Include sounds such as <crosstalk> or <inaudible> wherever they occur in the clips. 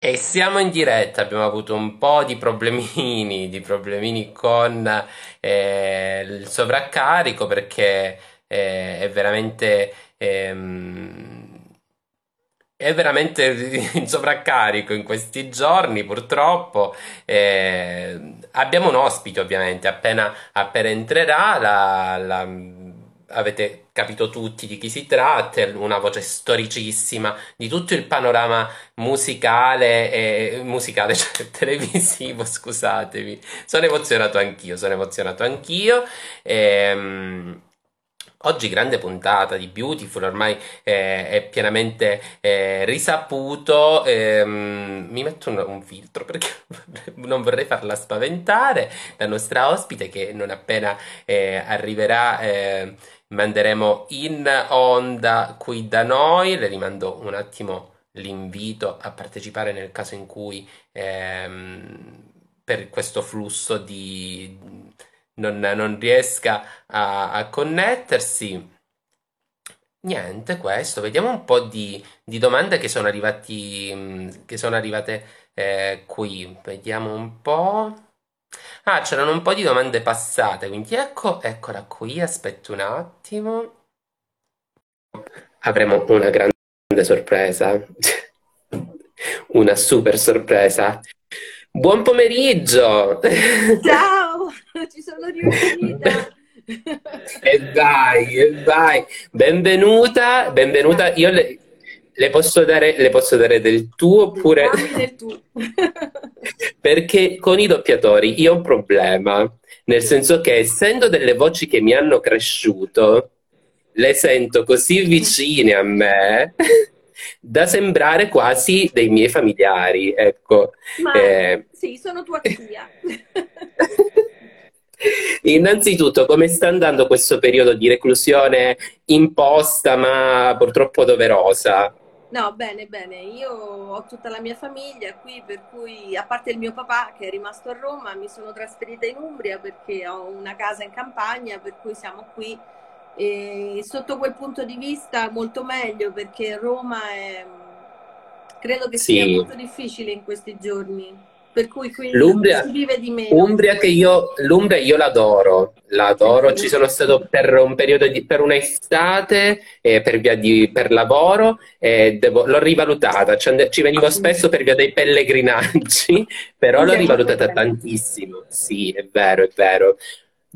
E siamo in diretta, abbiamo avuto un po' di problemini, <laughs> di problemini con eh, il sovraccarico perché eh, è veramente, ehm, è veramente <laughs> in sovraccarico in questi giorni, purtroppo. Eh, abbiamo un ospite, ovviamente, appena, appena entrerà, la, la avete capito tutti di chi si tratta, una voce storicissima di tutto il panorama musicale e musicale, <laughs> cioè televisivo, scusatemi. Sono emozionato anch'io, sono emozionato anch'io. Ehm, Oggi grande puntata di Beautiful, ormai eh, è pienamente eh, risaputo. Ehm, mi metto un, un, filtro perché <laughs> non vorrei farla spaventare. La nostra ospite che non appena eh, arriverà eh, manderemo in onda qui da noi. Le rimando un attimo l'invito a partecipare nel caso in cui ehm, per questo flusso di, non, non riesca a, a, connettersi. Niente, questo. Vediamo un po' di, di domande che sono, arrivati, che sono arrivate eh, qui. Vediamo un po'. Ah, c'erano un po' di domande passate, quindi ecco, eccola qui, aspetta un attimo. Avremo una grande sorpresa, una super sorpresa. Buon pomeriggio! Ciao, ci sono riuscita. E vai, e vai. Benvenuta, benvenuta. Io le, le posso dare, le posso dare del tu oppure... del tu. <laughs> Perché con i doppiatori io ho un problema, nel senso che essendo delle voci che mi hanno cresciuto, le sento così vicine a me <laughs> da sembrare quasi dei miei familiari, ecco. Ma eh, sì, sono tua zia. <laughs> Innanzitutto, come sta andando questo periodo di reclusione imposta ma purtroppo doverosa? No, bene, bene. Io ho tutta la mia famiglia qui, per cui, a parte il mio papà che è rimasto a Roma, mi sono trasferita in Umbria perché ho una casa in campagna, per cui siamo qui. E sotto quel punto di vista molto meglio perché Roma è, credo che Sì. sia molto difficile in questi giorni, per cui qui L'Umbria, si vive di meno. Umbria che io, l'Umbria io l'adoro, l'adoro, ci sono stato per un periodo di, per un'estate, eh, per via di, per lavoro, e devo- l'ho rivalutata, ci, and- ci venivo spesso per via dei pellegrinaggi, <laughs> però l'ho rivalutata tantissimo, sì, è vero, è vero.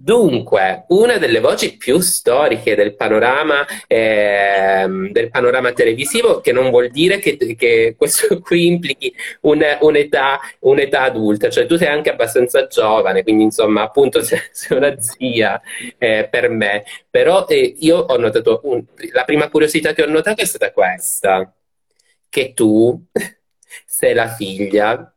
Dunque, una delle voci più storiche del panorama, ehm, del panorama televisivo, che non vuol dire che, che questo <laughs> qui implichi un- un'età un'età adulta, cioè tu sei anche abbastanza giovane, quindi insomma, appunto, <laughs> sei, sei una zia eh, per me. Però eh, io ho notato, un- la prima curiosità che ho notato è stata questa, che tu <laughs> sei la figlia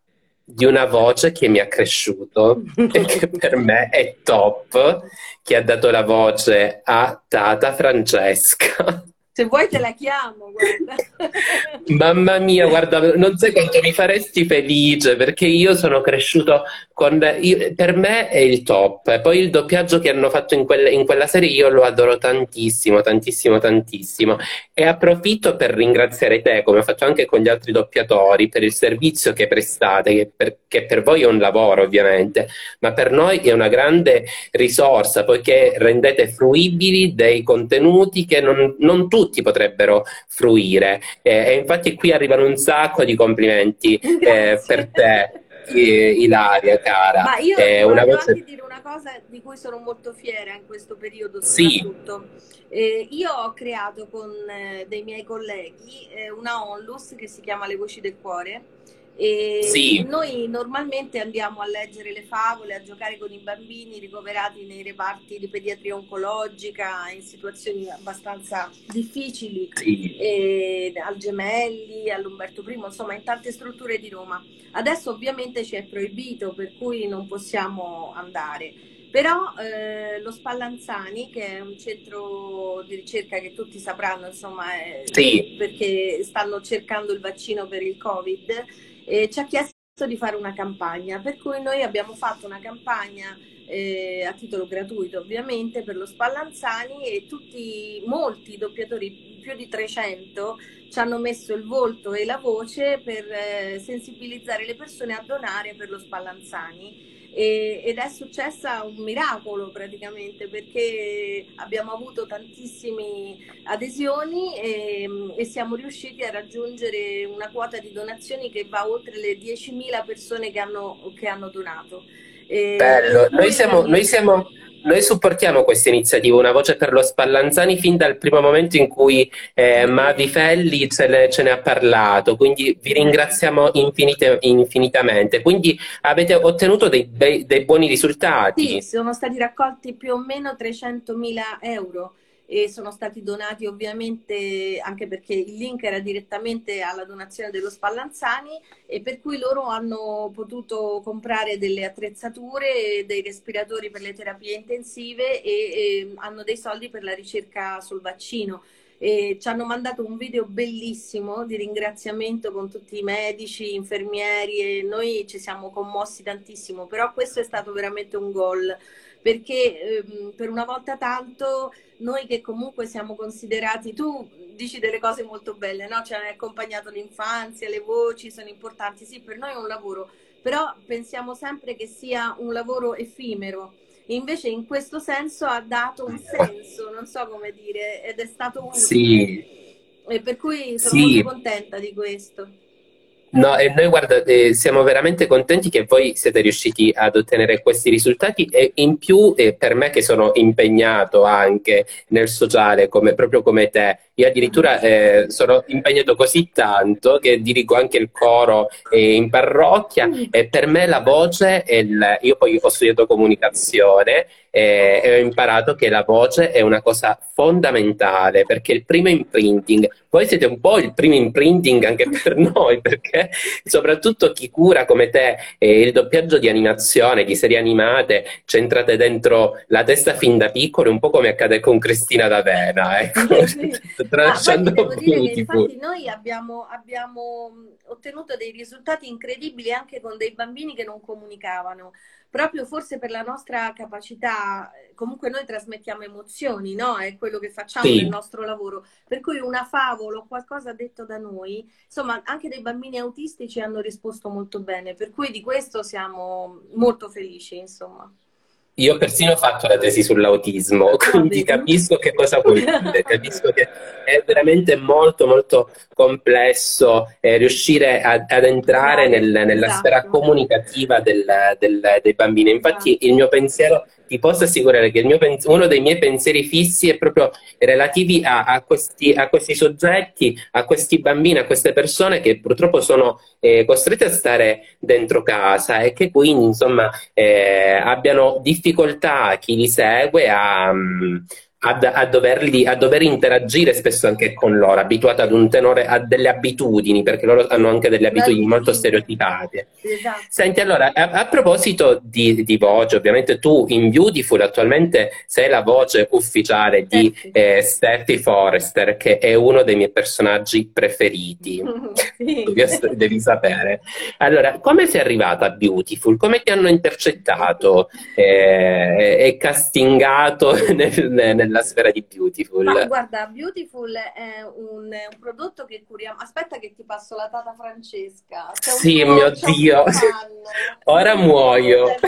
di una voce che mi ha cresciuto <laughs> e che per me è top, che ha dato la voce a Tata Francesca. Se vuoi te la chiamo. <laughs> Mamma mia, guarda, non sai quanto mi faresti felice perché io sono cresciuto con... io- per me è il top. Poi il doppiaggio che hanno fatto in, quelle- in quella serie io lo adoro tantissimo, tantissimo, tantissimo. E approfitto per ringraziare te, come ho fatto anche con gli altri doppiatori, per il servizio che prestate, che per, che per voi è un lavoro ovviamente, ma per noi è una grande risorsa poiché rendete fruibili dei contenuti che non, non tutti potrebbero fruire. Eh, e infatti qui arrivano un sacco di complimenti eh, per te, eh, Ilaria, cara. Ma io È voglio una voce... anche dire una cosa di cui sono molto fiera in questo periodo Sì, soprattutto. Eh, io ho creato con eh, dei miei colleghi eh, una onlus che si chiama Le Voci del Cuore e sì, noi normalmente andiamo a leggere le favole, a giocare con i bambini ricoverati nei reparti di pediatria oncologica in situazioni abbastanza difficili sì. e al Gemelli, all'Umberto I, insomma in tante strutture di Roma. Adesso ovviamente ci è proibito, per cui non possiamo andare. Però eh, lo Spallanzani, che è un centro di ricerca che tutti sapranno, insomma, è- Sì. perché stanno cercando il vaccino per il Covid, eh, ci ha chiesto di fare una campagna, per cui noi abbiamo fatto una campagna eh, a titolo gratuito ovviamente per lo Spallanzani e tutti, molti doppiatori, più di 300, ci hanno messo il volto e la voce per eh, sensibilizzare le persone a donare per lo Spallanzani. E, ed è successo un miracolo praticamente perché abbiamo avuto tantissime adesioni e, e, siamo riusciti a raggiungere una quota di donazioni che va oltre le 10.000 persone che hanno, che hanno donato. E Bello, noi siamo, noi siamo, noi supportiamo questa iniziativa, Una Voce per lo Spallanzani, fin dal primo momento in cui eh, Mavi Felli ce ne, ce ne, ha parlato, quindi vi ringraziamo infinite, infinitamente. Quindi avete ottenuto dei, dei, buoni risultati? Sì, sono stati raccolti più o meno 300.000 euro e sono stati donati ovviamente anche perché il link era direttamente alla donazione dello Spallanzani e per cui loro hanno potuto comprare delle attrezzature, dei respiratori per le terapie intensive e, e hanno dei soldi per la ricerca sul vaccino. E ci hanno mandato un video bellissimo di ringraziamento con tutti i medici, infermieri e noi ci siamo commossi tantissimo, però questo è stato veramente un gol perché ehm, per una volta tanto noi che comunque siamo considerati, tu dici delle cose molto belle, no? Ci hai accompagnato l'infanzia, le voci sono importanti, sì, per noi è un lavoro, però pensiamo sempre che sia un lavoro effimero. Invece in questo senso ha dato un senso, non so come dire, ed è stato utile. Sì. E per cui sono sì. molto contenta di questo. No, e noi guarda, eh, siamo veramente contenti che voi siete riusciti ad ottenere questi risultati e in più eh, per me che sono impegnato anche nel sociale, come, proprio come te, io addirittura eh, sono impegnato così tanto che dirigo anche il coro eh, in parrocchia e per me la voce, il, io poi ho studiato comunicazione eh, e ho imparato che la voce è una cosa fondamentale perché il primo imprinting, voi siete un po' il primo imprinting anche per <laughs> noi perché soprattutto chi cura come te eh, il doppiaggio di animazione, di serie animate, centrate dentro la testa fin da piccolo, un po' come accade con Cristina D'Avena, ecco. <laughs> tralasciando ah, infatti noi abbiamo, abbiamo ottenuto dei risultati incredibili anche con dei bambini che non comunicavano proprio forse per la nostra capacità, comunque noi trasmettiamo emozioni, no? È quello che facciamo sì. nel nostro lavoro. Per cui una favola o qualcosa detto da noi, insomma, anche dei bambini autistici hanno risposto molto bene, per cui di questo siamo molto felici, insomma. Io persino ho fatto la tesi sull'autismo, ah, quindi capisco che cosa vuoi dire, <laughs> capisco che è veramente molto molto complesso eh, riuscire a, ad entrare nel, nella esatto. sfera comunicativa del, del, dei bambini. Infatti esatto. il mio pensiero ti posso assicurare che pens- uno dei miei pensieri fissi è proprio relativi a, a, questi, a, questi, soggetti, a questi bambini, a queste persone che purtroppo sono eh, costrette a stare dentro casa e che quindi insomma eh, abbiano difficoltà chi li segue a, a, a, doverli, a dover interagire spesso anche con loro, abituati ad un tenore, a delle abitudini, perché loro hanno anche delle abitudini molto stereotipate. Esatto. Senti, allora, a, a proposito di, di, voce, ovviamente tu in Beautiful attualmente sei la voce ufficiale di eh, Steffi Forrester, che è uno dei miei personaggi preferiti. <laughs> sì. devi, devi sapere. Allora, come sei arrivata a Beautiful? Come ti hanno intercettato eh, e castingato <laughs> nel, nel nella sfera di Beautiful? Ma guarda, Beautiful è un, un, prodotto che curiamo. Aspetta che ti passo la tata Francesca. sì, mio Dio. Ora muoio. <laughs>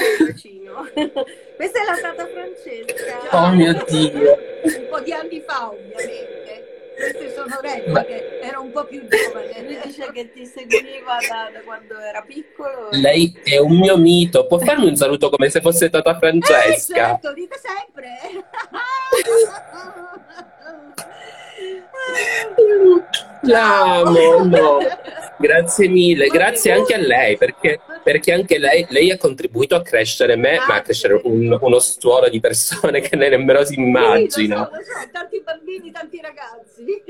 Questa è la tata Francesca. Oh mio Dio. Un po' di anni fa, ovviamente queste sono regole che era un po' più giovane, <laughs> dice che ti seguiva da, da, quando era piccolo. Lei è un mio mito, può farmi un saluto come se fosse Tata Francesca? Eh, certo, dite sempre. <laughs> <laughs> L'amo, no. Grazie mille, grazie anche a lei perché, perché anche lei, lei, ha contribuito a crescere me, ma a crescere un, uno stuolo di persone che lei nemmeno si immagina. Sì, lo so, lo so, tanti bambini, tanti ragazzi,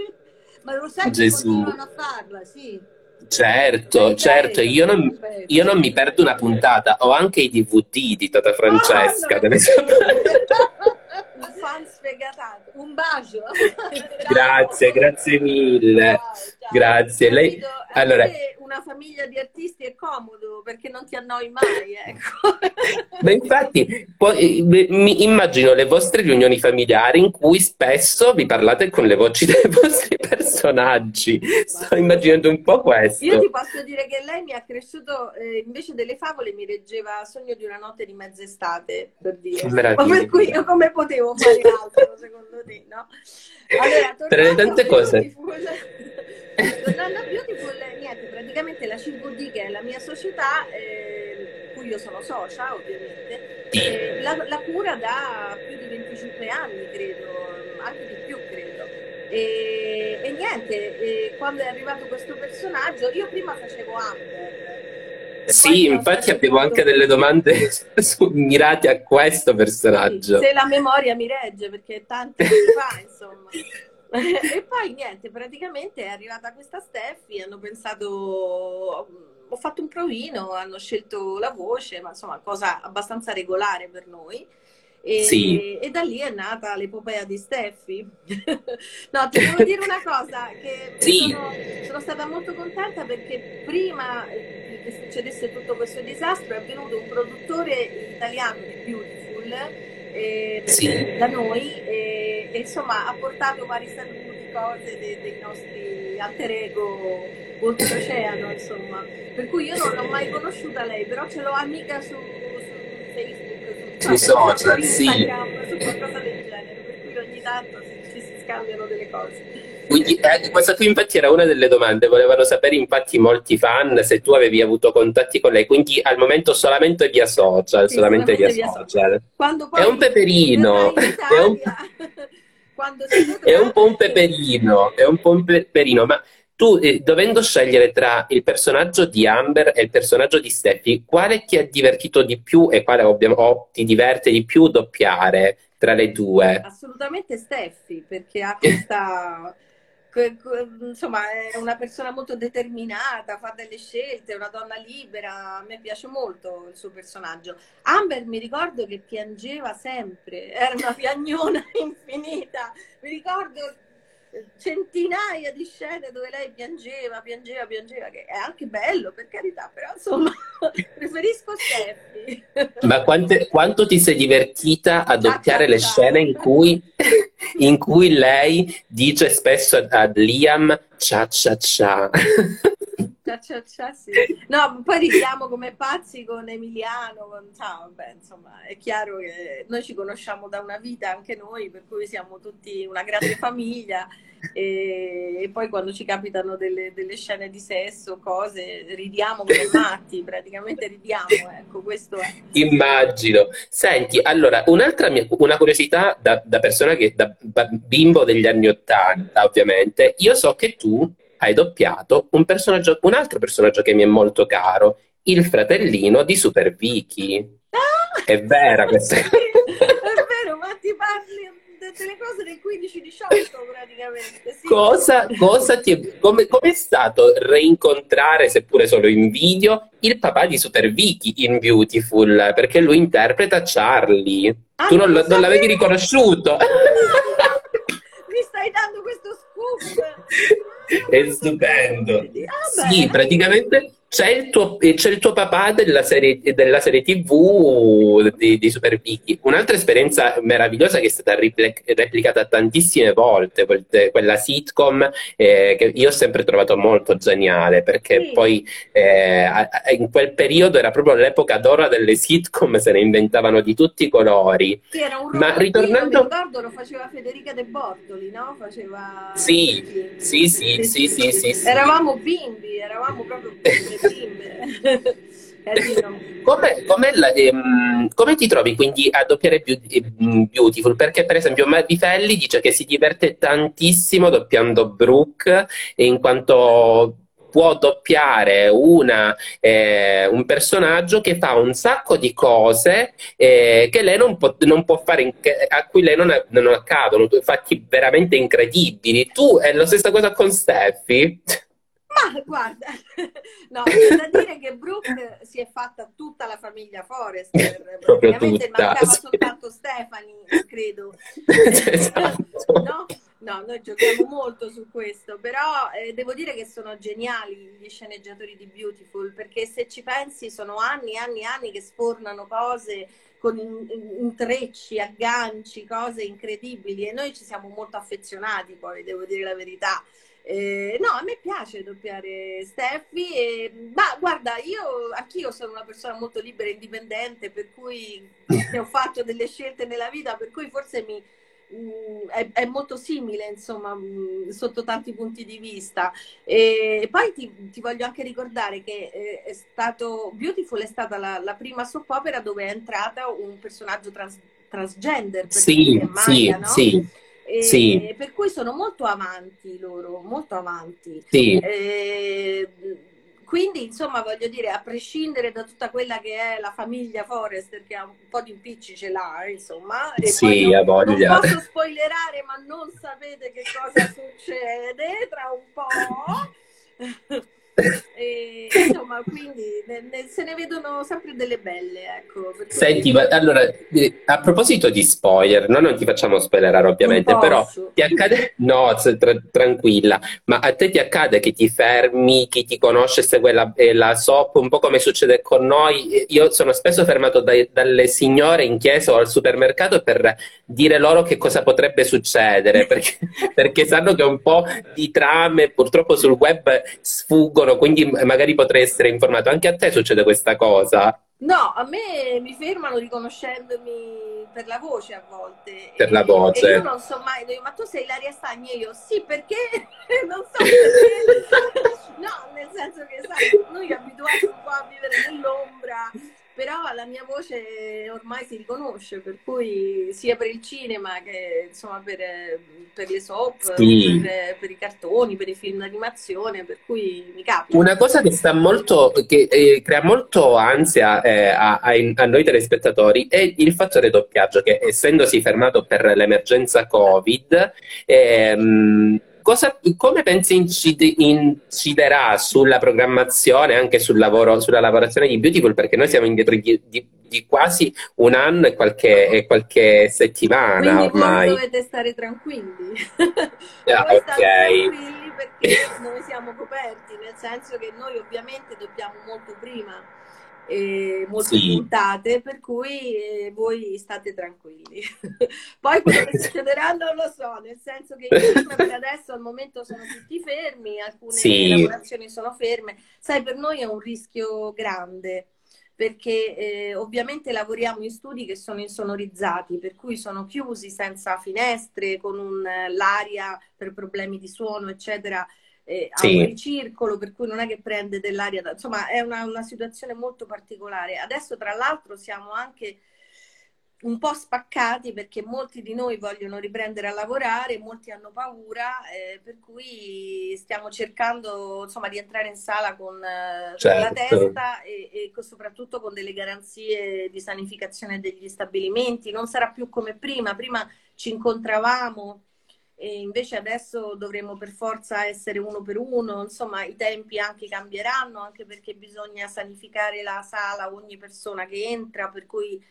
ma lo sai che continuano a farla, sì. Certo, certo, io non, io non, mi perdo una puntata, ho anche i DVD di Tata Francesca, oh. <laughs> Un fan sfegatato, un bacio. <laughs> Grazie, grazie mille. Ciao, ciao. Grazie. Lei, allora, una famiglia di artisti è comodo perché non ti annoi mai, ecco. <laughs> Ma infatti, poi, mi immagino le vostre riunioni familiari in cui spesso vi parlate con le voci dei vostri personaggi. Sto immaginando un po' questo. Io ti posso dire che lei mi ha cresciuto, eh, invece delle favole mi reggeva Sogno di una notte di mezz'estate, per dire. Ma per cui io come potevo fare altro, secondo te, no? Allora, Tra le tante cose. Tornando a Beautiful, niente, praticamente la CVD, che è la mia società, eh, cui io sono socia, ovviamente, eh, la, la, cura da più di 25 anni, credo, anche di più, credo. E, e niente, e quando è arrivato questo personaggio, io prima facevo Amber. Sì, infatti abbiamo anche delle domande <laughs> mirate a questo personaggio. Se la memoria mi regge, perché tanti anni fa, <laughs> insomma. <laughs> e poi niente, praticamente è arrivata questa Steffi, hanno pensato, ho fatto un provino, hanno scelto la voce, ma insomma cosa abbastanza regolare per noi. E, sì. e, da lì è nata l'epopea di Steffi. <laughs> no, ti devo dire una cosa, che sì. sono, sono, stata molto contenta perché prima che succedesse tutto questo disastro è venuto un produttore italiano di Beautiful eh, sì. da noi e, e, insomma ha portato vari saluti, cose dei, dei nostri alter ego oltreoceano insomma per cui io non l'ho mai conosciuta lei però ce l'ho amica su, su Facebook su, su social, sì. su qualcosa del genere per cui ogni tanto ci si scambiano delle cose quindi, eh, questa qui infatti era una delle domande, volevano sapere infatti molti fan se tu avevi avuto contatti con lei, quindi al momento solamente via social, sì, solamente via, via social. social. È un peperino, <laughs> è un... <laughs> è un po' un peperino, è un po' un peperino, ma tu eh, dovendo scegliere tra il personaggio di Amber e il personaggio di Steffi, quale ti ha divertito di più e quale o ti diverte di più doppiare tra le due? Assolutamente Steffi, perché ha questa <laughs> insomma è una persona molto determinata, fa delle scelte, è una donna libera, a me piace molto il suo personaggio. Amber mi ricordo che piangeva sempre, era una piagnona <laughs> infinita, mi ricordo centinaia di scene dove lei piangeva, piangeva, piangeva, che è anche bello per carità, però insomma <laughs> preferisco Steffi. Ma quante, quanto ti sei divertita a doppiare le scene in cui, in cui lei dice spesso a Liam cia cia cia? Cia, cia, cia, sì. No, poi ridiamo come pazzi con Emiliano, con... Ciao, vabbè, insomma, è chiaro che noi ci conosciamo da una vita anche noi, per cui siamo tutti una grande <laughs> famiglia e, e poi quando ci capitano delle, delle, scene di sesso, cose, ridiamo come <laughs> matti, praticamente ridiamo, ecco, questo è. Immagino. Senti, allora, un'altra mia, una curiosità da, da persona che, da bimbo degli anni Ottanta, ovviamente, io so che tu hai doppiato un, personaggio, un altro personaggio che mi è molto caro, il fratellino di Super Vicky. Ah! È vera questa <laughs> cosa? è vero, ma ti parli delle cose del 15-18 praticamente. Sì. Cosa, cosa ti è, come, è stato reincontrare, seppure solo in video, il papà di Super Vicky in Beautiful? Perché lui interpreta Charlie. Ah, tu non, non, non l'avevi riconosciuto? <laughs> <laughs> Mi stai dando questo scoop? È stupendo. Ah, sì, praticamente c'è il, tuo, c'è il tuo papà della serie, della serie tv di, di, Super Vicky. Un'altra esperienza meravigliosa che è stata replicata tantissime volte, quella sitcom eh, che io ho sempre trovato molto geniale perché sì. poi eh, in quel periodo era proprio l'epoca d'oro delle sitcom, se ne inventavano di tutti i colori. Sì, era un Ma ritornando... ricordo lo faceva Federica De Bortoli, no? Faceva... Sì, sì, sì, sì, sì, sì, sì Eravamo bimbi, eravamo proprio <laughs> bimbi. Come, come, la, ehm, come, ti trovi quindi a doppiare ehm, Beautiful? Perché per esempio Felli dice che si diverte tantissimo doppiando Brooke in quanto può doppiare una, eh, un personaggio che fa un sacco di cose eh, che lei non può, non può fare, a cui lei non, non accadono, fatti veramente incredibili. Tu è la stessa cosa con Steffi? Ma guarda, <laughs> no, c'è da dire che Brooke si è fatta tutta la famiglia Forrester, <laughs> praticamente mancava sì. soltanto Stefani, credo. esatto. <laughs> no? No, noi giochiamo molto su questo, però eh, devo dire che sono geniali gli sceneggiatori di Beautiful, perché se ci pensi sono anni e anni e anni che sfornano cose con intrecci, agganci, cose incredibili e noi ci siamo molto affezionati poi, devo dire la verità. Eh, no, a me piace doppiare Steffi, e, ma guarda, io anch'io sono una persona molto libera e indipendente, per cui ho fatto delle scelte nella vita, per cui forse mi, mh, è, è, molto simile, insomma, mh, sotto tanti punti di vista. E poi ti, ti voglio anche ricordare che eh, è stato Beautiful è stata la, la prima soap opera dove è entrata un personaggio trans, transgender. Sì, Maya, sì, no? sì. E sì. Per cui sono molto avanti loro, molto avanti. Sì. E, quindi, insomma, voglio dire, a prescindere da tutta quella che è la famiglia Forrester, che ha un po' di impicci ce l'ha, insomma, e sì, non, voglia. non posso spoilerare, ma non sapete che cosa succede tra un po'. <laughs> <laughs> E, insomma, quindi ne, ne, se ne vedono sempre delle belle. Ecco, Senti, ma, allora, a proposito di spoiler, noi non ti facciamo spoilerare ovviamente, però ti accade... <laughs> No, tra, tranquilla, ma a te ti accade che ti fermi, chi ti conosce segue la, eh, la SOP, un po' come succede con noi. Io sono spesso fermato dai, dalle signore in chiesa o al supermercato per dire loro che cosa potrebbe succedere, perché, <laughs> perché sanno che un po' di trame purtroppo sul web sfuggono telefono, quindi magari potrei essere informato. Anche a te succede questa cosa? No, a me mi fermano riconoscendomi per la voce a volte. Per e, la voce. Io non so mai, ma tu sei Ilaria Stagni? E io sì, perché <laughs> non so perché. <laughs> no, nel senso che sai, noi abituati un po' a vivere nell'ombra però la mia voce ormai si riconosce, per cui sia per il cinema che insomma per, per le soap, sì. per, per, i cartoni, per i film d'animazione, per cui mi capita. Una cosa che sta molto, che eh, crea molto ansia eh, a, a, a, noi telespettatori è il fattore doppiaggio, che essendosi fermato per l'emergenza Covid, ehm, cosa, come pensi incide, inciderà sulla programmazione, anche sul lavoro, sulla lavorazione di Beautiful? Perché noi siamo indietro di, di, di quasi un anno e qualche, e qualche settimana Quindi ormai. dovete stare tranquilli. <laughs> Ah, ok. tranquilli perché noi siamo coperti, nel senso che noi ovviamente dobbiamo molto prima eh, molte sì. puntate, per cui eh, voi state tranquilli. <laughs> Poi quello che <laughs> succederà non lo so, nel senso che per adesso al momento sono tutti fermi, alcune sì. lavorazioni sono ferme. Sai, per noi è un rischio grande perché eh, ovviamente lavoriamo in studi che sono insonorizzati, per cui sono chiusi senza finestre, con un, l'aria per problemi di suono, eccetera, eh, sì. ha un ricircolo, per cui non è che prende dell'aria, da... insomma è una, una, situazione molto particolare. Adesso tra l'altro siamo anche un po' spaccati perché molti di noi vogliono riprendere a lavorare, molti hanno paura, eh, per cui stiamo cercando insomma, di entrare in sala con, certo. la testa e, e, soprattutto con delle garanzie di sanificazione degli stabilimenti. Non sarà più come prima, prima ci incontravamo e invece adesso dovremo per forza essere uno per uno, insomma i tempi anche cambieranno, anche perché bisogna sanificare la sala ogni persona che entra, per cui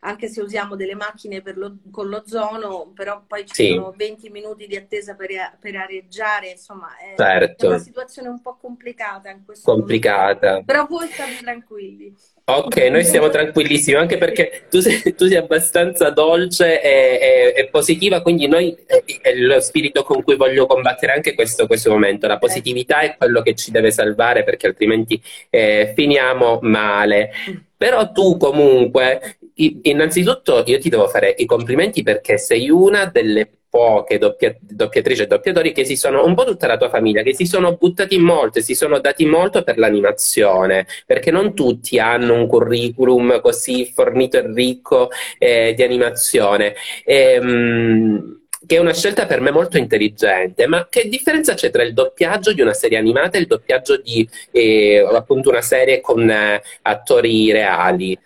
anche se usiamo delle macchine lo, con l'ozono, però poi ci sì. sono 20 minuti di attesa per, per areggiare, insomma è, certo. è, una situazione un po' complicata in questo complicata. momento. Però voi state tranquilli. Ok, noi siamo tranquillissimi anche perché tu sei, tu sei abbastanza dolce e, e, e, positiva, quindi noi è lo spirito con cui voglio combattere anche questo, questo momento. La positività è quello che ci deve salvare perché altrimenti eh, finiamo male. Però tu comunque, innanzitutto io ti devo fare i complimenti perché sei una delle poche doppia, doppiatrici e doppiatori che si sono, un po' tutta la tua famiglia, che si sono buttati molto e si sono dati molto per l'animazione, perché non tutti hanno un curriculum così fornito e ricco eh, di animazione. E, ehm, che è una scelta per me molto intelligente, ma che differenza c'è tra il doppiaggio di una serie animata e il doppiaggio di eh, appunto una serie con eh, attori reali?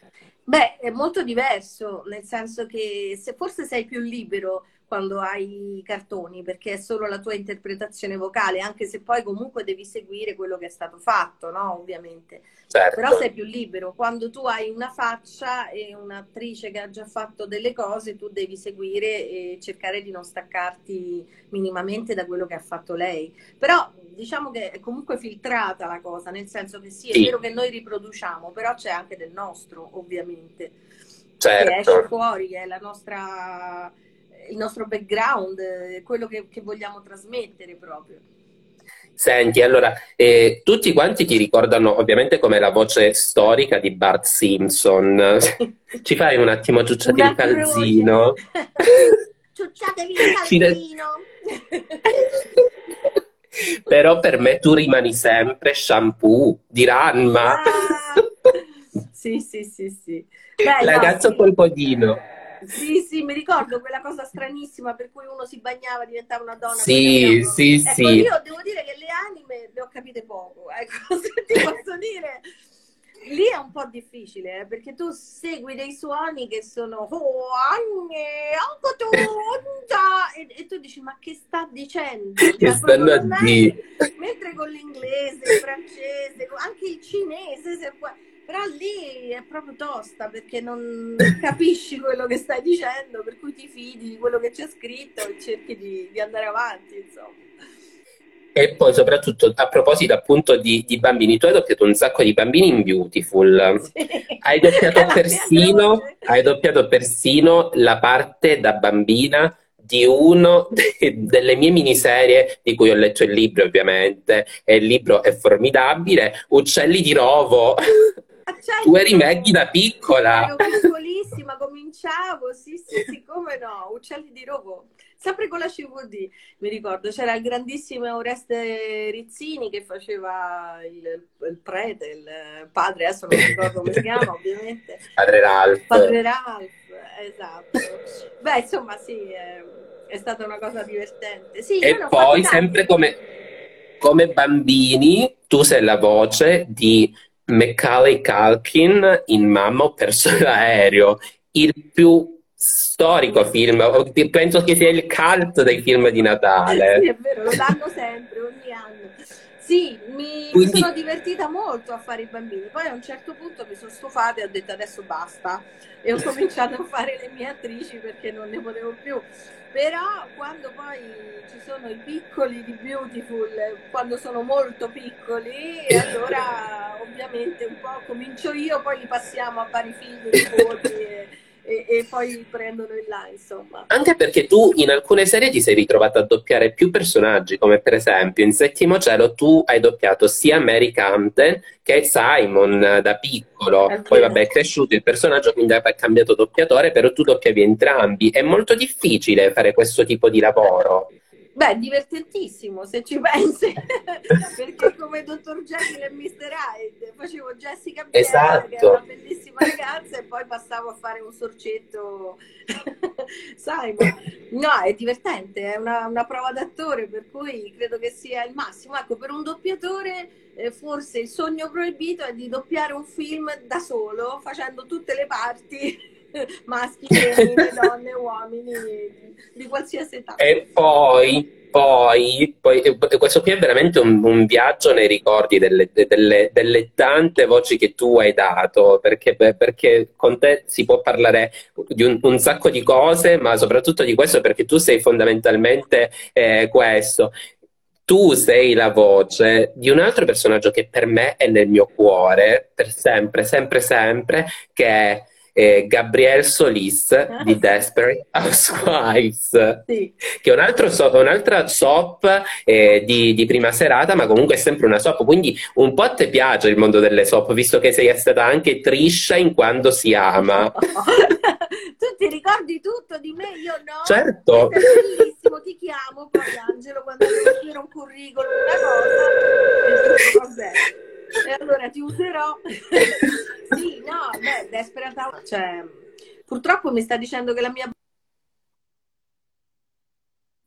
Beh, è molto diverso, nel senso che se forse sei più libero quando hai i cartoni, perché è solo la tua interpretazione vocale, anche se poi comunque devi seguire quello che è stato fatto, no? Ovviamente. Certo. Però sei più libero. Quando tu hai una faccia e un'attrice che ha già fatto delle cose, tu devi seguire e cercare di non staccarti minimamente da quello che ha fatto lei. Però diciamo che è comunque filtrata la cosa, nel senso che sì, è sì. vero che noi riproduciamo, però c'è anche del nostro, ovviamente. Certo. Che esce fuori, è la nostra il nostro background, quello che, che vogliamo trasmettere proprio. Senti, allora, eh, tutti quanti ti ricordano ovviamente come la voce storica di Bart Simpson. <laughs> Ci fai un attimo ciucciati il calzino? <laughs> Ciucciatevi il calzino! <laughs> Però per me tu rimani sempre shampoo di Ranma. Ah, <laughs> sì, sì, sì, sì. Beh, Ragazzo no, sì. polpodino. Sì, sì, mi ricordo quella cosa stranissima per cui uno si bagnava, diventava una donna. Sì, sì, ecco, sì. Io devo dire che le anime le ho capite poco, ecco, <laughs> se ti posso dire. Lì è un po' difficile eh, perché tu segui dei suoni che sono oh, e, e tu dici ma che sta dicendo? Che stanno a dire? Mentre con l'inglese, il francese, anche il cinese, se puoi però lì è proprio tosta perché non <laughs> capisci quello che stai dicendo, per cui ti fidi di quello che c'è scritto e cerchi di, di andare avanti, insomma. E poi soprattutto a proposito appunto di, di, bambini, tu hai doppiato un sacco di bambini in Beautiful, sì. hai, doppiato <laughs> persino, hai doppiato persino la parte da bambina di uno <laughs> delle mie miniserie di cui ho letto il libro ovviamente e il libro è formidabile Uccelli di Rovo tu eri Maggie da piccola. Ero piccolissima, cominciavo, sì, sì, sì, come no, Uccelli di Rovo. Sempre con la CVD, mi ricordo, c'era il grandissimo Oreste Rizzini che faceva il, il prete, il padre, adesso non mi ricordo come si <laughs> chiama, ovviamente. Padre Ralph. Padre Ralph, esatto. Beh, insomma, sì, è, è stata una cosa divertente. Sì, e poi, sempre come, come bambini, tu sei la voce di Macaulay Culkin in Mamma perso <laughs> l'aereo, il più storico film, penso che sia il cult dei film di Natale. Sì, è vero, lo danno sempre, ogni anno. Sì, mi, Quindi... sono divertita molto a fare i bambini, poi a un certo punto mi sono stufata e ho detto adesso basta e ho cominciato a fare le mie attrici perché non ne potevo più. Però quando poi ci sono i piccoli di Beautiful, quando sono molto piccoli, allora ovviamente un po' comincio io, poi li passiamo a pari figli, nipoti e e, e, poi prendono il là, insomma. Anche perché tu in alcune serie ti sei ritrovato a doppiare più personaggi, come per esempio in Settimo Cielo tu hai doppiato sia Mary Camden che Simon da piccolo. Okay. Poi vabbè è cresciuto il personaggio, quindi hai cambiato doppiatore, però tu doppiavi entrambi. È molto difficile fare questo tipo di lavoro. Beh, divertentissimo se ci pensi, <laughs> perché come Dottor Jekyll e Mr. Hyde facevo Jessica Biel, esatto. che era una bellissima ragazza, e poi passavo a fare un sorcetto <laughs> Simon. No, è divertente, è una, una, prova d'attore, per cui credo che sia il massimo. Ecco, per un doppiatore eh, forse il sogno proibito è di doppiare un film da solo, facendo tutte le parti <laughs> maschi, femmine, <laughs> donne, uomini, di qualsiasi età. E poi, poi, poi questo qui è veramente un, un viaggio nei ricordi delle, delle, delle, tante voci che tu hai dato, perché, perché con te si può parlare di un, un, sacco di cose, ma soprattutto di questo perché tu sei fondamentalmente eh, questo tu sei la voce di un altro personaggio che per me è nel mio cuore, per sempre, sempre, sempre, che è eh, Gabrielle Solis ah, di Desperate <laughs> Housewives, sì. che è un altro so- un'altra soap eh, di, di, prima serata, ma comunque è sempre una soap. Quindi un po' a te piace il mondo delle soap, visto che sei stata anche triscia in quando si ama. <laughs> tu ti ricordi tutto di me? Io no. Certo. Bellissimo, ti chiamo poi Angelo quando devo scrivere un curriculum, una cosa. E vabbè e allora ti userò. <laughs> sì, no, beh, Desperate cioè, purtroppo mi sta dicendo che la mia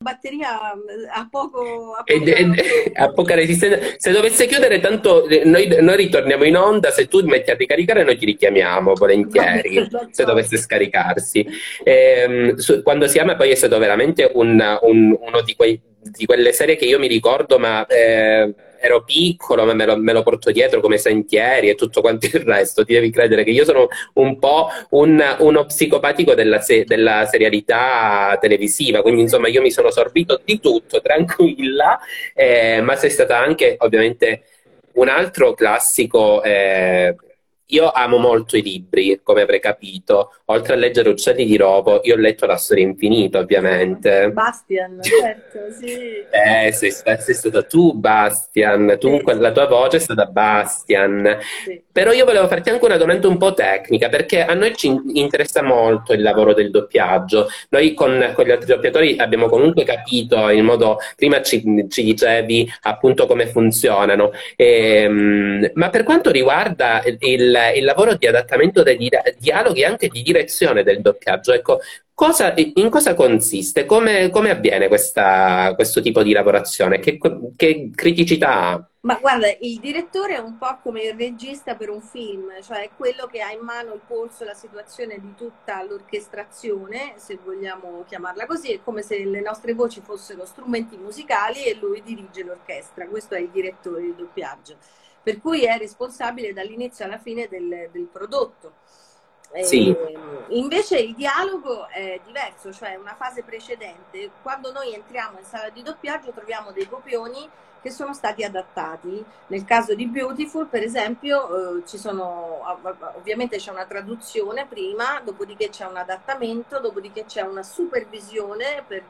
batteria a poco... A, ed, ed, a <laughs> poca resistenza. Se dovesse chiudere tanto, noi, noi, ritorniamo in onda, se tu metti a ricaricare noi ti richiamiamo volentieri, <laughs> se dovesse scaricarsi. E, su, quando si ama poi è stato veramente un, un, uno di, quei, di, quelle serie che io mi ricordo, ma... Eh, ero piccolo, ma me lo, me lo, porto dietro come sentieri e tutto quanto il resto. Ti devi credere che io sono un po' un, uno psicopatico della, se, della, serialità televisiva, quindi insomma io mi sono sorbito di tutto, tranquilla, eh, ma sei stata anche ovviamente un altro classico eh, io amo molto i libri, come avrei capito. Oltre a leggere Uccelli di Rovo, io ho letto La storia infinita, ovviamente. Bastian, <laughs> certo, sì. Eh, sei, sei stata tu, Bastian. Tu, sì. la tua voce è stata Bastian. Sì. Però io volevo farti anche una domanda un po' tecnica, perché a noi ci interessa molto il lavoro del doppiaggio. Noi con, con gli altri doppiatori abbiamo comunque capito in modo... Prima ci, ci dicevi appunto come funzionano. E, ehm, ma per quanto riguarda il il, lavoro di adattamento dei dialoghi e anche di direzione del doppiaggio. Ecco, cosa, in cosa consiste? Come, come avviene questa, questo tipo di lavorazione? Che, che criticità ha? Ma guarda, il direttore è un po' come il regista per un film, cioè è quello che ha in mano il polso e la situazione di tutta l'orchestrazione, se vogliamo chiamarla così, è come se le nostre voci fossero strumenti musicali e lui dirige l'orchestra, questo è il direttore di doppiaggio per cui è responsabile dall'inizio alla fine del, del prodotto. Sì. Eh, invece il dialogo è diverso, cioè una fase precedente. Quando noi entriamo in sala di doppiaggio troviamo dei copioni che sono stati adattati. Nel caso di Beautiful, per esempio, eh, ci sono, ovviamente c'è una traduzione prima, dopodiché c'è un adattamento, dopodiché c'è una supervisione per,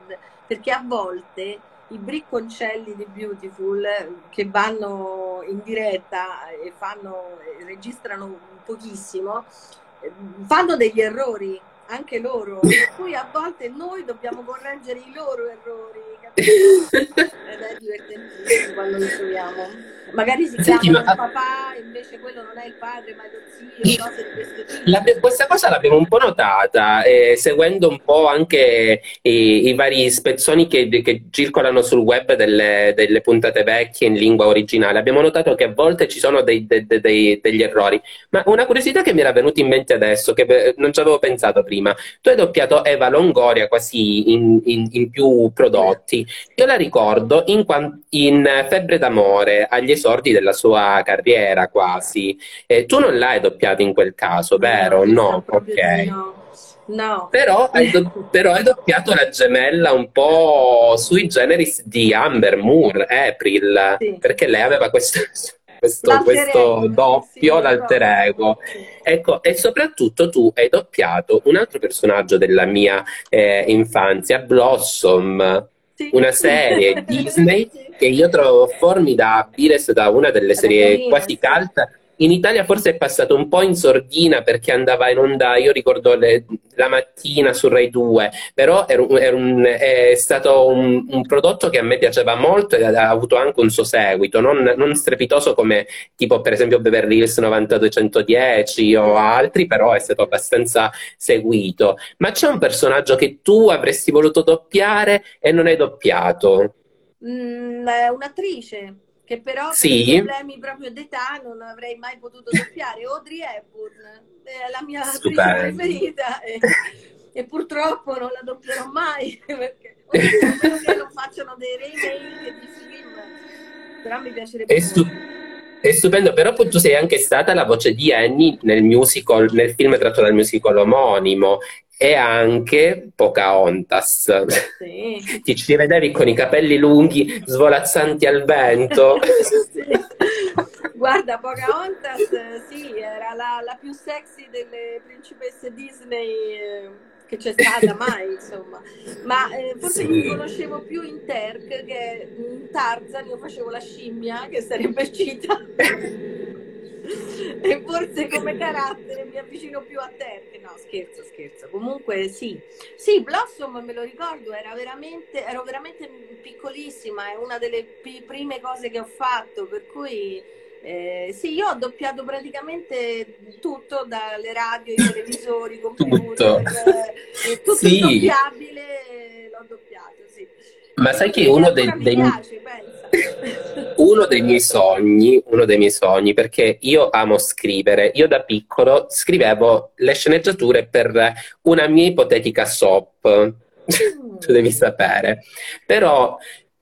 perché a volte i bricconcelli di Beautiful che vanno in diretta e fanno, registrano pochissimo, fanno degli errori anche loro, <laughs> per cui a volte noi dobbiamo correggere i loro errori, capito? Ed è divertentissimo quando li troviamo. Magari si Senti, chiama ma... il papà, invece quello non è il padre, ma è lo zio, cose di questo tipo. questa cosa l'abbiamo un po' notata, eh, seguendo un po' anche i, i vari spezzoni che, che, circolano sul web delle, delle, puntate vecchie in lingua originale. Abbiamo notato che a volte ci sono dei, dei, dei, degli errori. Ma una curiosità che mi era venuta in mente adesso, che non ci avevo pensato prima, tu hai doppiato Eva Longoria quasi in, in, in più prodotti. Io la ricordo in, in Febbre d'amore, agli esordi della sua carriera quasi. Eh, tu non l'hai doppiato in quel caso, vero? No, ok. No. Però hai, do- però hai, doppiato la gemella un po' sui generis di Amber Moore, April, sì. perché lei aveva questo, questo, questo doppio, l'alter ego. Ecco, e soprattutto tu hai doppiato un altro personaggio della mia eh, infanzia, Blossom. Una serie <laughs> Disney che io trovo formidabile, è stata una delle serie quasi cult in Italia forse è passato un po' in sordina perché andava in onda, io ricordo le, la mattina su Rai 2, però era, era un, è stato un, un, prodotto che a me piaceva molto e ha avuto anche un suo seguito, non, non strepitoso come tipo per esempio Beverly Hills 9210 o altri, però è stato abbastanza seguito. Ma c'è un personaggio che tu avresti voluto doppiare e non hai doppiato? Mm, un'attrice che però sì. per problemi proprio d'età non avrei mai potuto doppiare. Audrey Hepburn è la mia preferita e, e, purtroppo non la doppierò mai <laughs> perché che non facciano dei remake di film, però mi piacerebbe è, stu- è stupendo, però tu sei anche stata la voce di Annie nel musical, nel film tratto dal musical omonimo e anche Pocahontas. Sì. <laughs> Ti ci rivedevi con i capelli lunghi svolazzanti al vento. <laughs> sì. Guarda, Pocahontas sì, era la, la, più sexy delle principesse Disney eh, che c'è stata mai, <laughs> insomma. Ma eh, forse sì. mi conoscevo più in Terk che in Tarzan io facevo la scimmia, che sarebbe Cita e forse come carattere mi avvicino più a te. No, scherzo, scherzo. Comunque sì. Sì, Blossom me lo ricordo, era veramente, ero veramente piccolissima, è una delle p- prime cose che ho fatto, per cui eh, sì, io ho doppiato praticamente tutto, dalle radio, i televisori, i computer, tutto, eh, tutto <laughs> sì. il doppiabile l'ho doppiato, sì. Ma sai che uno dei, dei- piace, pensa. Uno dei miei sogni, uno dei miei sogni, perché io amo scrivere, io da piccolo scrivevo le sceneggiature per una mia ipotetica soap, <laughs> tu devi sapere. Però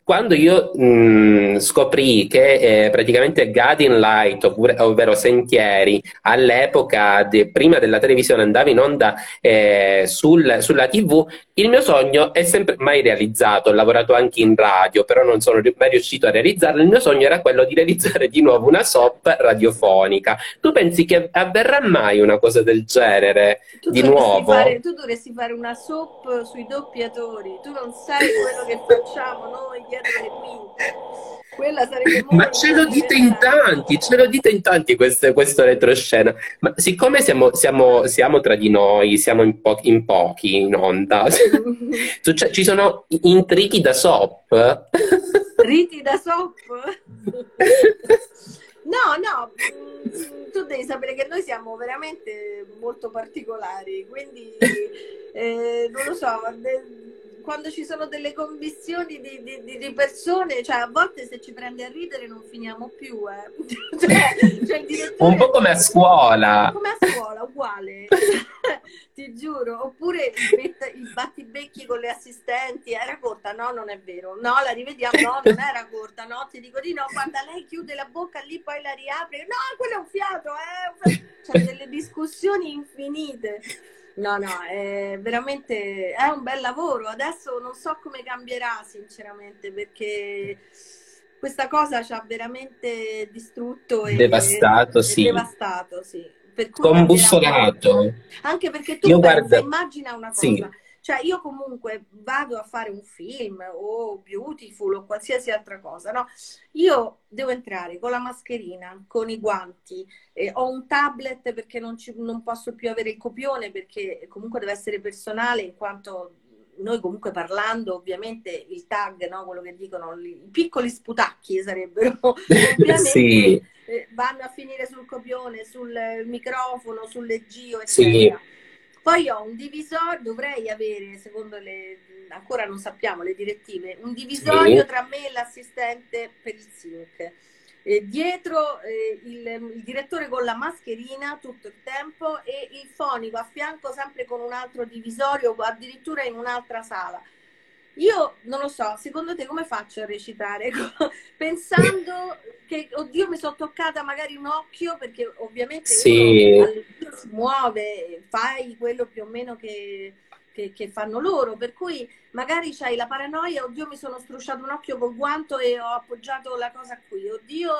quando io mh, scoprì che eh, praticamente Guiding Light, oppure- ovvero Sentieri, all'epoca, de- prima della televisione, andava in onda eh, sul- sulla TV, il mio sogno è sempre mai realizzato. Ho lavorato anche in radio, però non sono mai riuscito a realizzarlo. Il mio sogno era quello di realizzare di nuovo una soap radiofonica. Tu pensi che avverrà mai una cosa del genere Tu di nuovo? fare, tu dovresti fare una soap sui doppiatori. Tu non sai quello che facciamo noi dietro le quinte. Quella sarebbe Ma ce lo dite in tanti, ce lo dite in tanti queste- questo retroscena. Ma siccome siamo, siamo- siamo tra di noi, siamo in, po- in pochi in onda, <laughs> succe- ci sono intrighi da soap? Riti da soap? <laughs> No, no, mm, tu devi sapere che noi siamo veramente molto particolari, quindi eh, non lo so, quando ci sono delle commissioni di, di- di- persone, cioè a volte se ci prende a ridere non finiamo più, eh. <laughs> Cioè, cioè Un po' come a scuola. come a scuola, uguale, <laughs> ti giuro. Oppure i, battibecchi con le assistenti, era corta? No, non è vero. No, la rivediamo? No, non era corta. No, ti dico di no. Quando lei chiude la bocca lì, poi la riapre. No, quello è un fiato, eh. C'è delle discussioni infinite. No, no, è veramente è un bel lavoro. Adesso non so come cambierà, sinceramente, perché questa cosa ci ha veramente distrutto e, Devastato, e sì. devastato, sì. Per Combussolato. Anche perché tu Io pensa, guarda, immagina una sì. Cioè io comunque vado a fare un film o Beautiful o qualsiasi altra cosa, no? Io devo entrare con la mascherina, con i guanti, eh, ho un tablet perché non, ci- non posso più avere il copione perché comunque deve essere personale in quanto noi comunque parlando ovviamente il tag, no? Quello che dicono i piccoli sputacchi sarebbero <laughs> ovviamente Sì, eh, vanno a finire sul copione, sul microfono, sulle gio, sì. Poi ho un divisorio, dovrei avere, secondo le, ancora non sappiamo le direttive, un divisorio Sì. tra me e l'assistente per il sync. Eh, dietro eh, il, il direttore con la mascherina tutto il tempo e il fonico a fianco sempre con un altro divisorio o addirittura in un'altra sala. Io non lo so, secondo te come faccio a recitare? <laughs> Pensando che, oddio, mi sono toccata magari un occhio, perché ovviamente Sì. si muove, fai quello più o meno che, che- che fanno loro, per cui magari c'hai la paranoia, oddio, mi sono strusciato un occhio col guanto e ho appoggiato la cosa qui, oddio,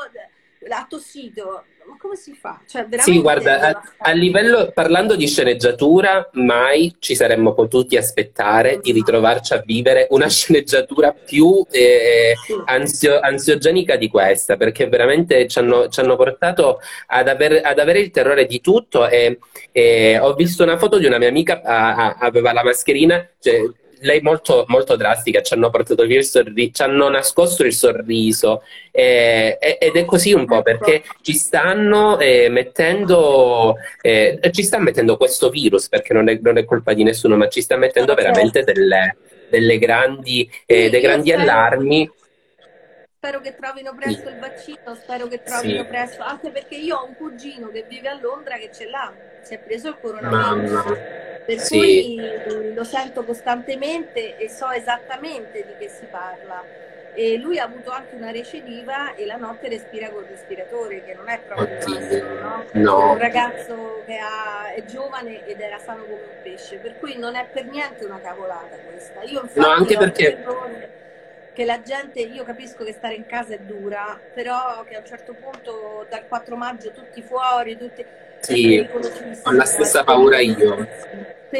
ha tossito. Ma come si fa? Cioè, Sì, guarda, a, a livello, parlando di sceneggiatura, mai ci saremmo potuti aspettare di ritrovarci a vivere una <laughs> sceneggiatura più eh, ansio- ansiogenica di questa, perché veramente ci hanno, ci hanno portato ad, aver- ad avere il terrore di tutto e, e ho visto una foto di una mia amica, a- aveva la mascherina, cioè, lei molto, molto drastica, ci hanno portato via il sorriso, ci hanno nascosto il sorriso e- e- ed è così un po' perché ci stanno eh, mettendo, eh, ci sta mettendo questo virus, perché non è, non è colpa di nessuno, ma ci sta mettendo certo. veramente delle, delle grandi, eh, dei grandi allarmi. Spero che trovino presto il vaccino, spero che trovino Sì. presto, anche perché io ho un cugino che vive a Londra che ce l'ha, si è preso il coronavirus. Mamma. Per Sì. cui lo sento costantemente e so esattamente di che si parla. E lui ha avuto anche una recidiva e la notte respira col respiratore, che non è proprio Oddio. massimo, no? No. È un ragazzo che ha- è giovane ed era sano come un pesce, per cui non è per niente una cavolata questa. Io infatti No, anche ho perché- che la gente, io capisco che stare in casa è dura, però che a un certo punto dal 4 maggio tutti fuori, tutti... Sì, ho la stessa paura io.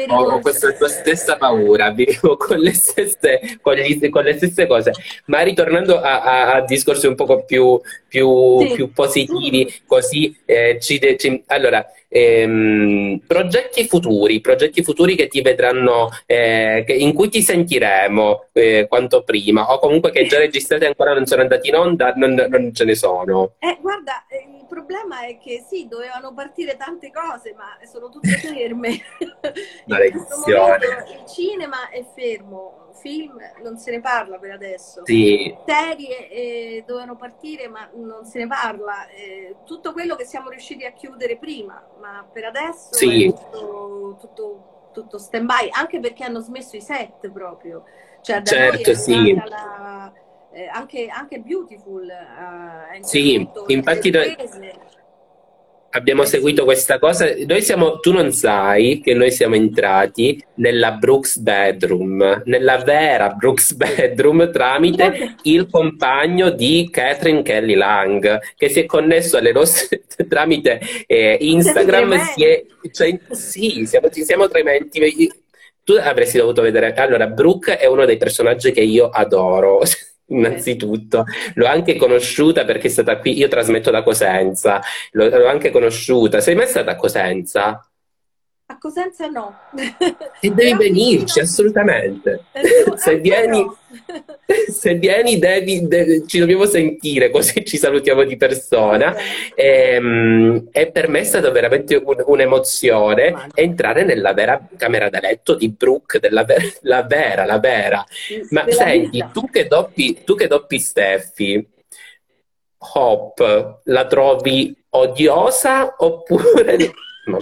Ho, ho questa tua stessa paura, <laughs> vivo con le stesse, con gli- con le stesse cose. Ma ritornando a, a- a discorsi un poco più, più, Sì. più positivi, così eh, ci, ci- allora, ehm, progetti futuri, progetti futuri che ti vedranno, eh, che- in cui ti sentiremo eh, quanto prima, o comunque che già registrati e ancora non sono andati in onda, non, non ce ne sono. Eh, guarda, eh, il problema è che sì, dovevano partire tante cose, ma sono tutte ferme. <laughs> Maledizione. il cinema è fermo, film non se ne parla per adesso. Sì. Serie eh, dovevano partire, ma non se ne parla. Eh, tutto quello che siamo riusciti a chiudere prima, ma per adesso sì. è tutto, tutto, tutto stand by, anche perché hanno smesso i set proprio. Cioè, da certo, sì. La, eh, anche, anche Beautiful eh, sì, infatti noi, abbiamo seguito questa cosa. Noi siamo, tu non sai che noi siamo entrati nella Brooks Bedroom, nella vera Brooks Bedroom tramite il compagno di Catherine Kelly Lang, che si è connesso alle nostre <laughs> tramite eh, Instagram. Si è, cioè, sì, siamo, siamo trementi. Tu avresti dovuto vedere. Allora, Brooke è uno dei personaggi che io adoro innanzitutto. L'ho anche conosciuta perché è stata qui, io trasmetto da Cosenza, l'ho, l'ho anche conosciuta. Sei mai stata a Cosenza? A Cosenza no. E devi venirci, assolutamente. <laughs> Se vieni, <laughs> se vieni devi, devi, ci dobbiamo sentire, così ci salutiamo di persona. E, ehm, e per me è stata veramente un, un'emozione entrare nella vera camera da letto di Brooke, della ver- la vera, la vera. Ma senti, tu che, doppi, tu che doppi Steffi, Hop, la trovi odiosa oppure... <laughs> No.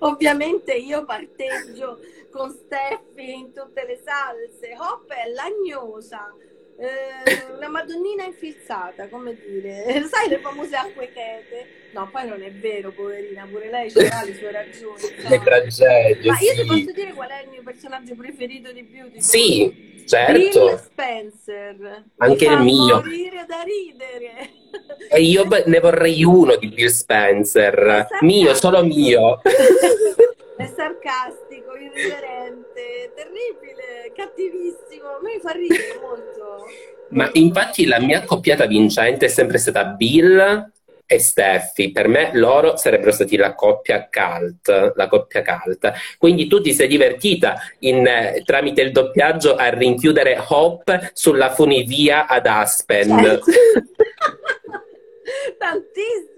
Ovviamente io parteggio con Steffi in tutte le salse. Hop è lagnosa, eh, una madonnina infilzata, come dire. <laughs> Sai le famose acque chete? No, poi non è vero, poverina, pure lei ha le sue ragioni. Le tragedie. Ma io sì. ti posso dire qual è il mio personaggio preferito di Beauty? Sì, certo. Bill Spencer. Anche il mio. morire da ridere. <laughs> E io ne vorrei uno di Bill Spencer. Mio, solo mio. <laughs> è sarcastico, irriverente, terribile, cattivissimo. A me fa ridere molto. Ma infatti la mia accoppiata vincente è sempre stata Bill e Steffi. Per me loro sarebbero stati la coppia cult, la coppia cult. Quindi tu ti sei divertita in, eh, tramite il doppiaggio a rinchiudere Hope sulla funivia ad Aspen. Certo. <laughs> Tantissimo.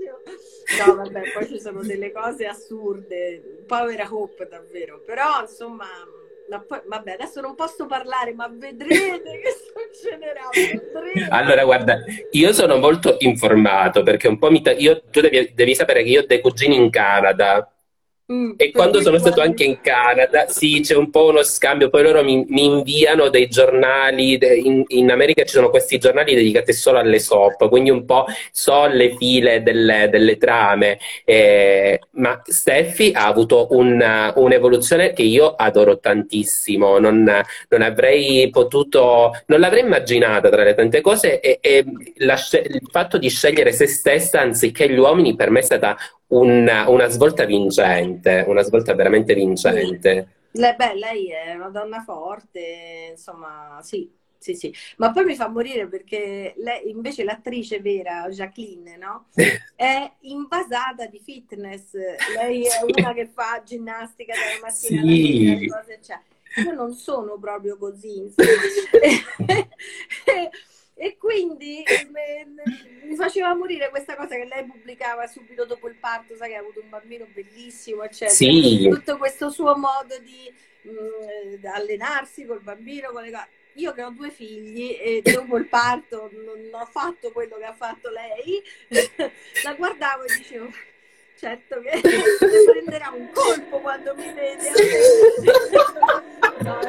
No, vabbè, poi ci sono delle cose assurde. Povera Hope, davvero. Però, insomma, ma poi, vabbè, adesso non posso parlare, ma vedrete che succederà. Vedrete. Allora, guarda, io sono molto informato perché un po' mi. Ta- io, tu devi, devi sapere che io ho dei cugini in Canada Mm, e quando sono stato anche in Canada, sì, c'è un po' uno scambio, poi loro mi, mi inviano dei giornali, in, in, America ci sono questi giornali dedicati solo alle soap, quindi un po' so le file delle, delle trame, eh, ma Steffi ha avuto una, un'evoluzione che io adoro tantissimo, non, non, avrei potuto, non l'avrei immaginata tra le tante cose e, e la, il fatto di scegliere se stessa anziché gli uomini per me è stata una, una svolta vincente, una svolta veramente vincente. Le, beh, lei è una donna forte, insomma, sì, sì, sì. Ma poi mi fa morire perché lei, invece l'attrice vera, Jacqueline, no? <laughs> È invasata di fitness. Lei è sì. una che fa ginnastica dalla mattina sì. alla sera, cose, cioè. Io non sono proprio così. <laughs> <laughs> E quindi mi faceva morire questa cosa che lei pubblicava subito dopo il parto, sai che ha avuto un bambino bellissimo, eccetera. Sì. Tutto questo suo modo di mh, allenarsi col bambino, con le cose. Io che ho due figli e dopo il parto non ho fatto quello che ha fatto lei, <laughs> la guardavo e dicevo, certo che <laughs> prenderà un colpo quando mi vede. <laughs> No,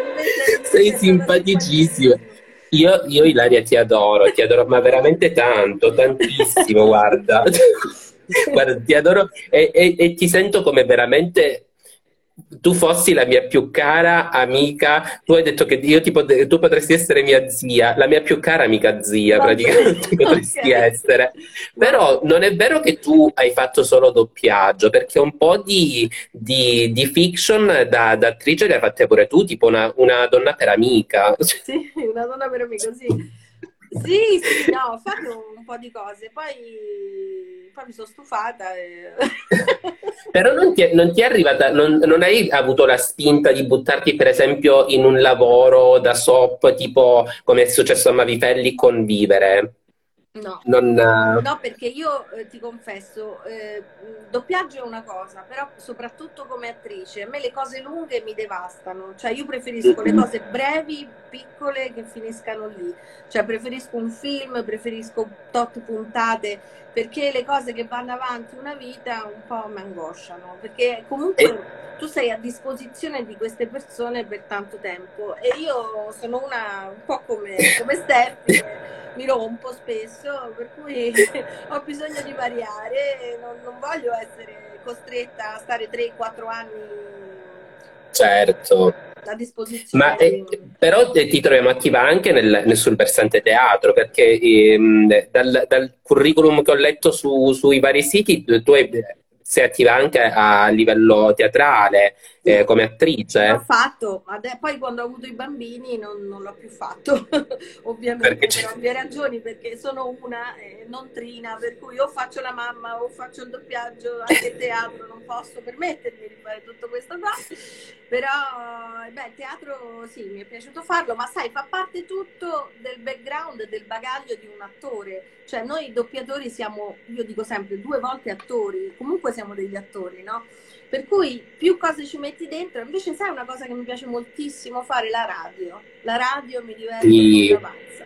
Sei simpaticissima. Io, io Ilaria ti adoro, ti adoro, ma veramente tanto, tantissimo, guarda. <laughs> guarda, ti adoro e, e, e ti sento come veramente tu fossi la mia più cara amica, tu hai detto che io tipo, tu potresti essere mia zia, la mia più cara amica zia, praticamente <laughs> potresti okay. essere. Però non è vero che tu hai fatto solo doppiaggio, perché un po' di, di, di fiction da, da, attrice le hai fatte pure tu, tipo una, una donna per amica. Sì, una donna per amica, sì. Sì, sì, no, ho fatto un po' di cose, poi, poi mi sono stufata. E... <laughs> Però non ti, è, non ti è arrivata, non, non, hai avuto la spinta di buttarti per esempio in un lavoro da SOP, tipo come è successo a Mavifelli, convivere? No. Non, uh... no, perché io eh, ti confesso, eh, doppiaggio è una cosa, però soprattutto come attrice, a me le cose lunghe mi devastano, cioè io preferisco le cose brevi, piccole, che finiscano lì, cioè preferisco un film, preferisco tot puntate, perché le cose che vanno avanti una vita un po' mi angosciano, perché comunque tu sei a disposizione di queste persone per tanto tempo. E io sono una un po' come, come Steffi mi rompo spesso, per cui <laughs> ho bisogno di variare, non, non voglio essere costretta a stare 3-4 anni certo. a disposizione. Ma, eh, però ti troviamo attiva anche nel, nel, sul versante teatro, perché ehm, dal, dal, curriculum che ho letto su, sui vari siti tu hai sei attiva anche a livello teatrale eh, come attrice. L'ho fatto, poi quando ho avuto i bambini non, non l'ho più fatto, <laughs> ovviamente perché per ovvie ragioni, perché sono una eh, non trina, per cui o faccio la mamma o faccio il doppiaggio, anche teatro, non posso permettermi di fare tutto questo qua, però beh, teatro sì, mi è piaciuto farlo, ma sai, fa parte tutto del background, del bagaglio di un attore, cioè noi doppiatori siamo, io dico sempre, due volte attori, comunque siamo degli attori, no? Per cui più cose ci metti dentro, invece sai una cosa che mi piace moltissimo fare? La radio. La radio mi diverte sì. avanza.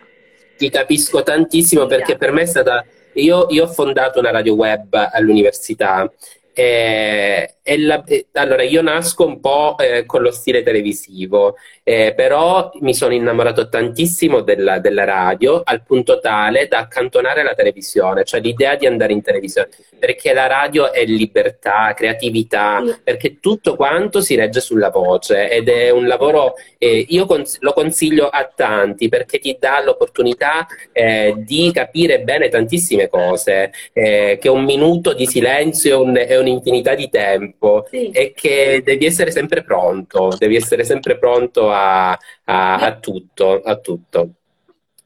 Ti capisco tantissimo sì, perché per me è stata... Io, io ho fondato una radio web all'università eh, la, eh, allora, io nasco un po' eh, con lo stile televisivo, eh, però mi sono innamorato tantissimo della, della, radio al punto tale da accantonare la televisione, cioè l'idea di andare in televisione, perché la radio è libertà, creatività, perché tutto quanto si regge sulla voce ed è un lavoro, eh, io cons- lo consiglio a tanti perché ti dà l'opportunità eh, di capire bene tantissime cose, che un minuto di silenzio è un, è un un'infinità di tempo sì. e che devi essere sempre pronto, devi essere sempre pronto a, a, a tutto, a tutto.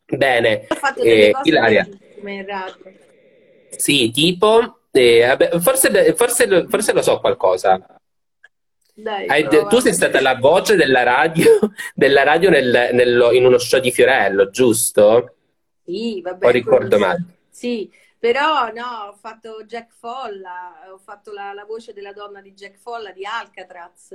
Bene, eh, Ilaria. Sì, tipo, eh, vabbè, forse, forse, forse, lo so qualcosa. Dai, Hai, tu sei stata la voce della radio, <laughs> della radio nel, nello, in uno show di Fiorello, giusto? Sì, vabbè. O ricordo male? Sì, però no, ho fatto Jack Folla, ho fatto la, la voce della donna di Jack Folla di Alcatraz.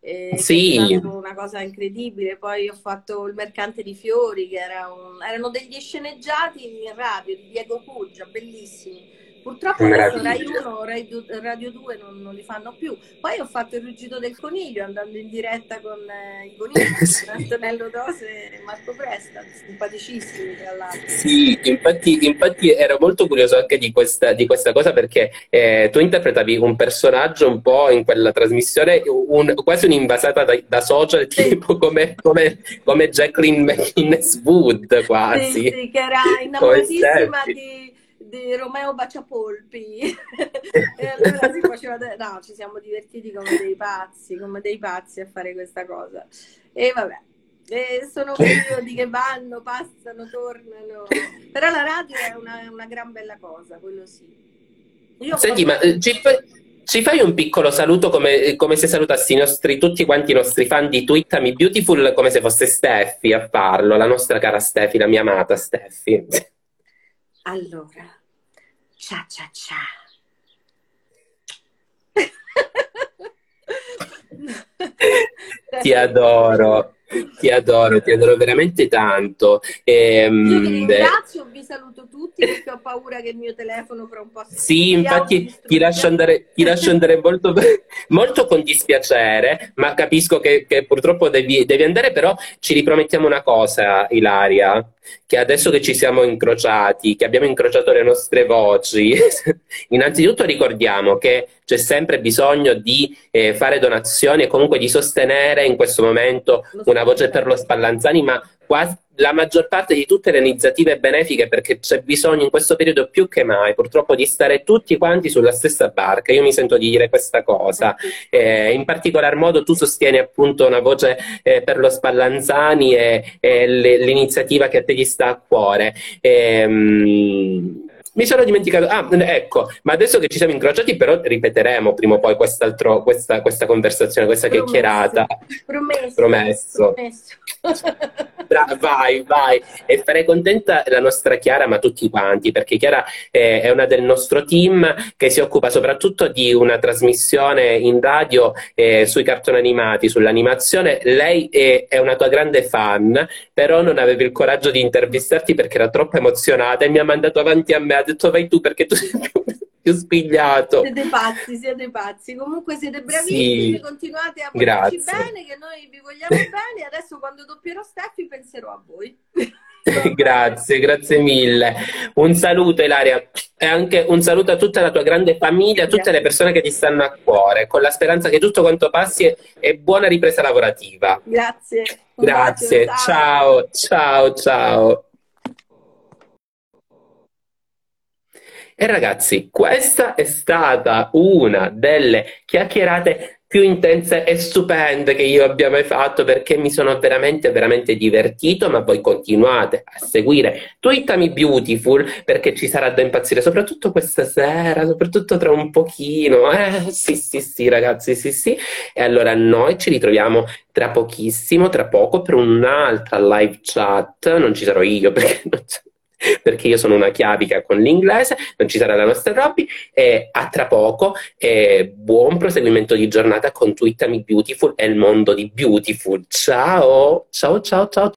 Eh, sì. una cosa incredibile. Poi ho fatto Il mercante di fiori, che era un, erano degli sceneggiati in radio di Diego Puggia, bellissimi Purtroppo adesso Rai 1, Rai Radio 2 non, non, li fanno più. Poi ho fatto il ruggito del coniglio andando in diretta con eh, i conigli, <laughs> sì. Antonello Dose e Marco Presta, simpaticissimi tra l'altro. Sì, infatti, infatti ero molto curioso anche di questa, di questa cosa perché eh, tu interpretavi un personaggio un po' in quella trasmissione, un, quasi un'invasata da, da social, tipo come, come, come Jacqueline McInnes Wood quasi. Sì, sì, che era innamoratissima di di Romeo Baciapolpi. <laughs> E <laughs> allora si faceva de- no ci siamo divertiti come dei pazzi come dei pazzi a fare questa cosa. E vabbè e sono periodi che vanno passano tornano. Però la radio è una, una gran bella cosa quello sì. Io Senti, ma eh, ci, ci, fai un piccolo saluto come, come, se salutassi i nostri, tutti quanti i nostri fan di Twittami Beautiful come se fosse Steffi a farlo, la nostra cara Steffi, la mia amata Steffi. Allora, Cia cia cia. Ti adoro. Ti adoro, ti adoro veramente tanto. E, Io ti ringrazio, vi saluto tutti perché ho paura che il mio telefono fra un po' si Sì, infatti ti lascio andare, ti lascio andare molto, molto, con dispiacere, ma capisco che, che purtroppo devi, devi, andare, però ci ripromettiamo una cosa, Ilaria, che adesso che ci siamo incrociati, che abbiamo incrociato le nostre voci, <laughs> innanzitutto ricordiamo che c'è sempre bisogno di eh, fare donazioni e comunque di sostenere in questo momento una voce per lo Spallanzani, ma quasi la maggior parte di tutte le iniziative benefiche perché c'è bisogno in questo periodo più che mai purtroppo di stare tutti quanti sulla stessa barca. Io mi sento di dire questa cosa. Eh, in particolar modo tu sostieni appunto una voce eh, per lo Spallanzani e, e l'iniziativa che a te gli sta a cuore. Ehm, mi sono dimenticato. Ah, ecco, ma adesso che ci siamo incrociati, però ripeteremo prima o poi questa, questa conversazione, questa Promesso. chiacchierata. Promesso. Promesso. Promesso. <laughs> Bra- vai, vai. E farei contenta la nostra Chiara, ma tutti quanti, perché Chiara è, è una del nostro team che si occupa soprattutto di una trasmissione in radio eh, sui cartoni animati, sull'animazione. Lei è, è, una tua grande fan, però non avevi il coraggio di intervistarti perché era troppo emozionata e mi ha mandato avanti a me, ha detto vai tu perché tu <laughs> sei più più spigliato. Siete pazzi, siete pazzi. Comunque siete bravissimi, sì. continuate a volerci bene, che noi vi vogliamo <laughs> bene. Adesso quando doppierò Steffi penserò a voi. <laughs> grazie, grazie mille. Un saluto Ilaria e anche un saluto a tutta la tua grande famiglia, a tutte le persone che ti stanno a cuore, con la speranza che tutto quanto passi e buona ripresa lavorativa. Grazie. Grazie, bacio, ciao, ciao, ciao. E ragazzi, questa è stata una delle chiacchierate più intense e stupende che io abbia mai fatto perché mi sono veramente, veramente divertito, ma voi continuate a seguire Twittami Beautiful perché ci sarà da impazzire, soprattutto questa sera, soprattutto tra un pochino. Eh, sì, sì, sì, ragazzi, sì, sì. E allora noi ci ritroviamo tra pochissimo, tra poco, per un'altra live chat. Non ci sarò io perché non c'è perché io sono una chiavica con l'inglese, non ci sarà la nostra Robby e a tra poco e buon proseguimento di giornata con Twittami Beautiful e il mondo di Beautiful. Ciao, ciao, ciao, ciao.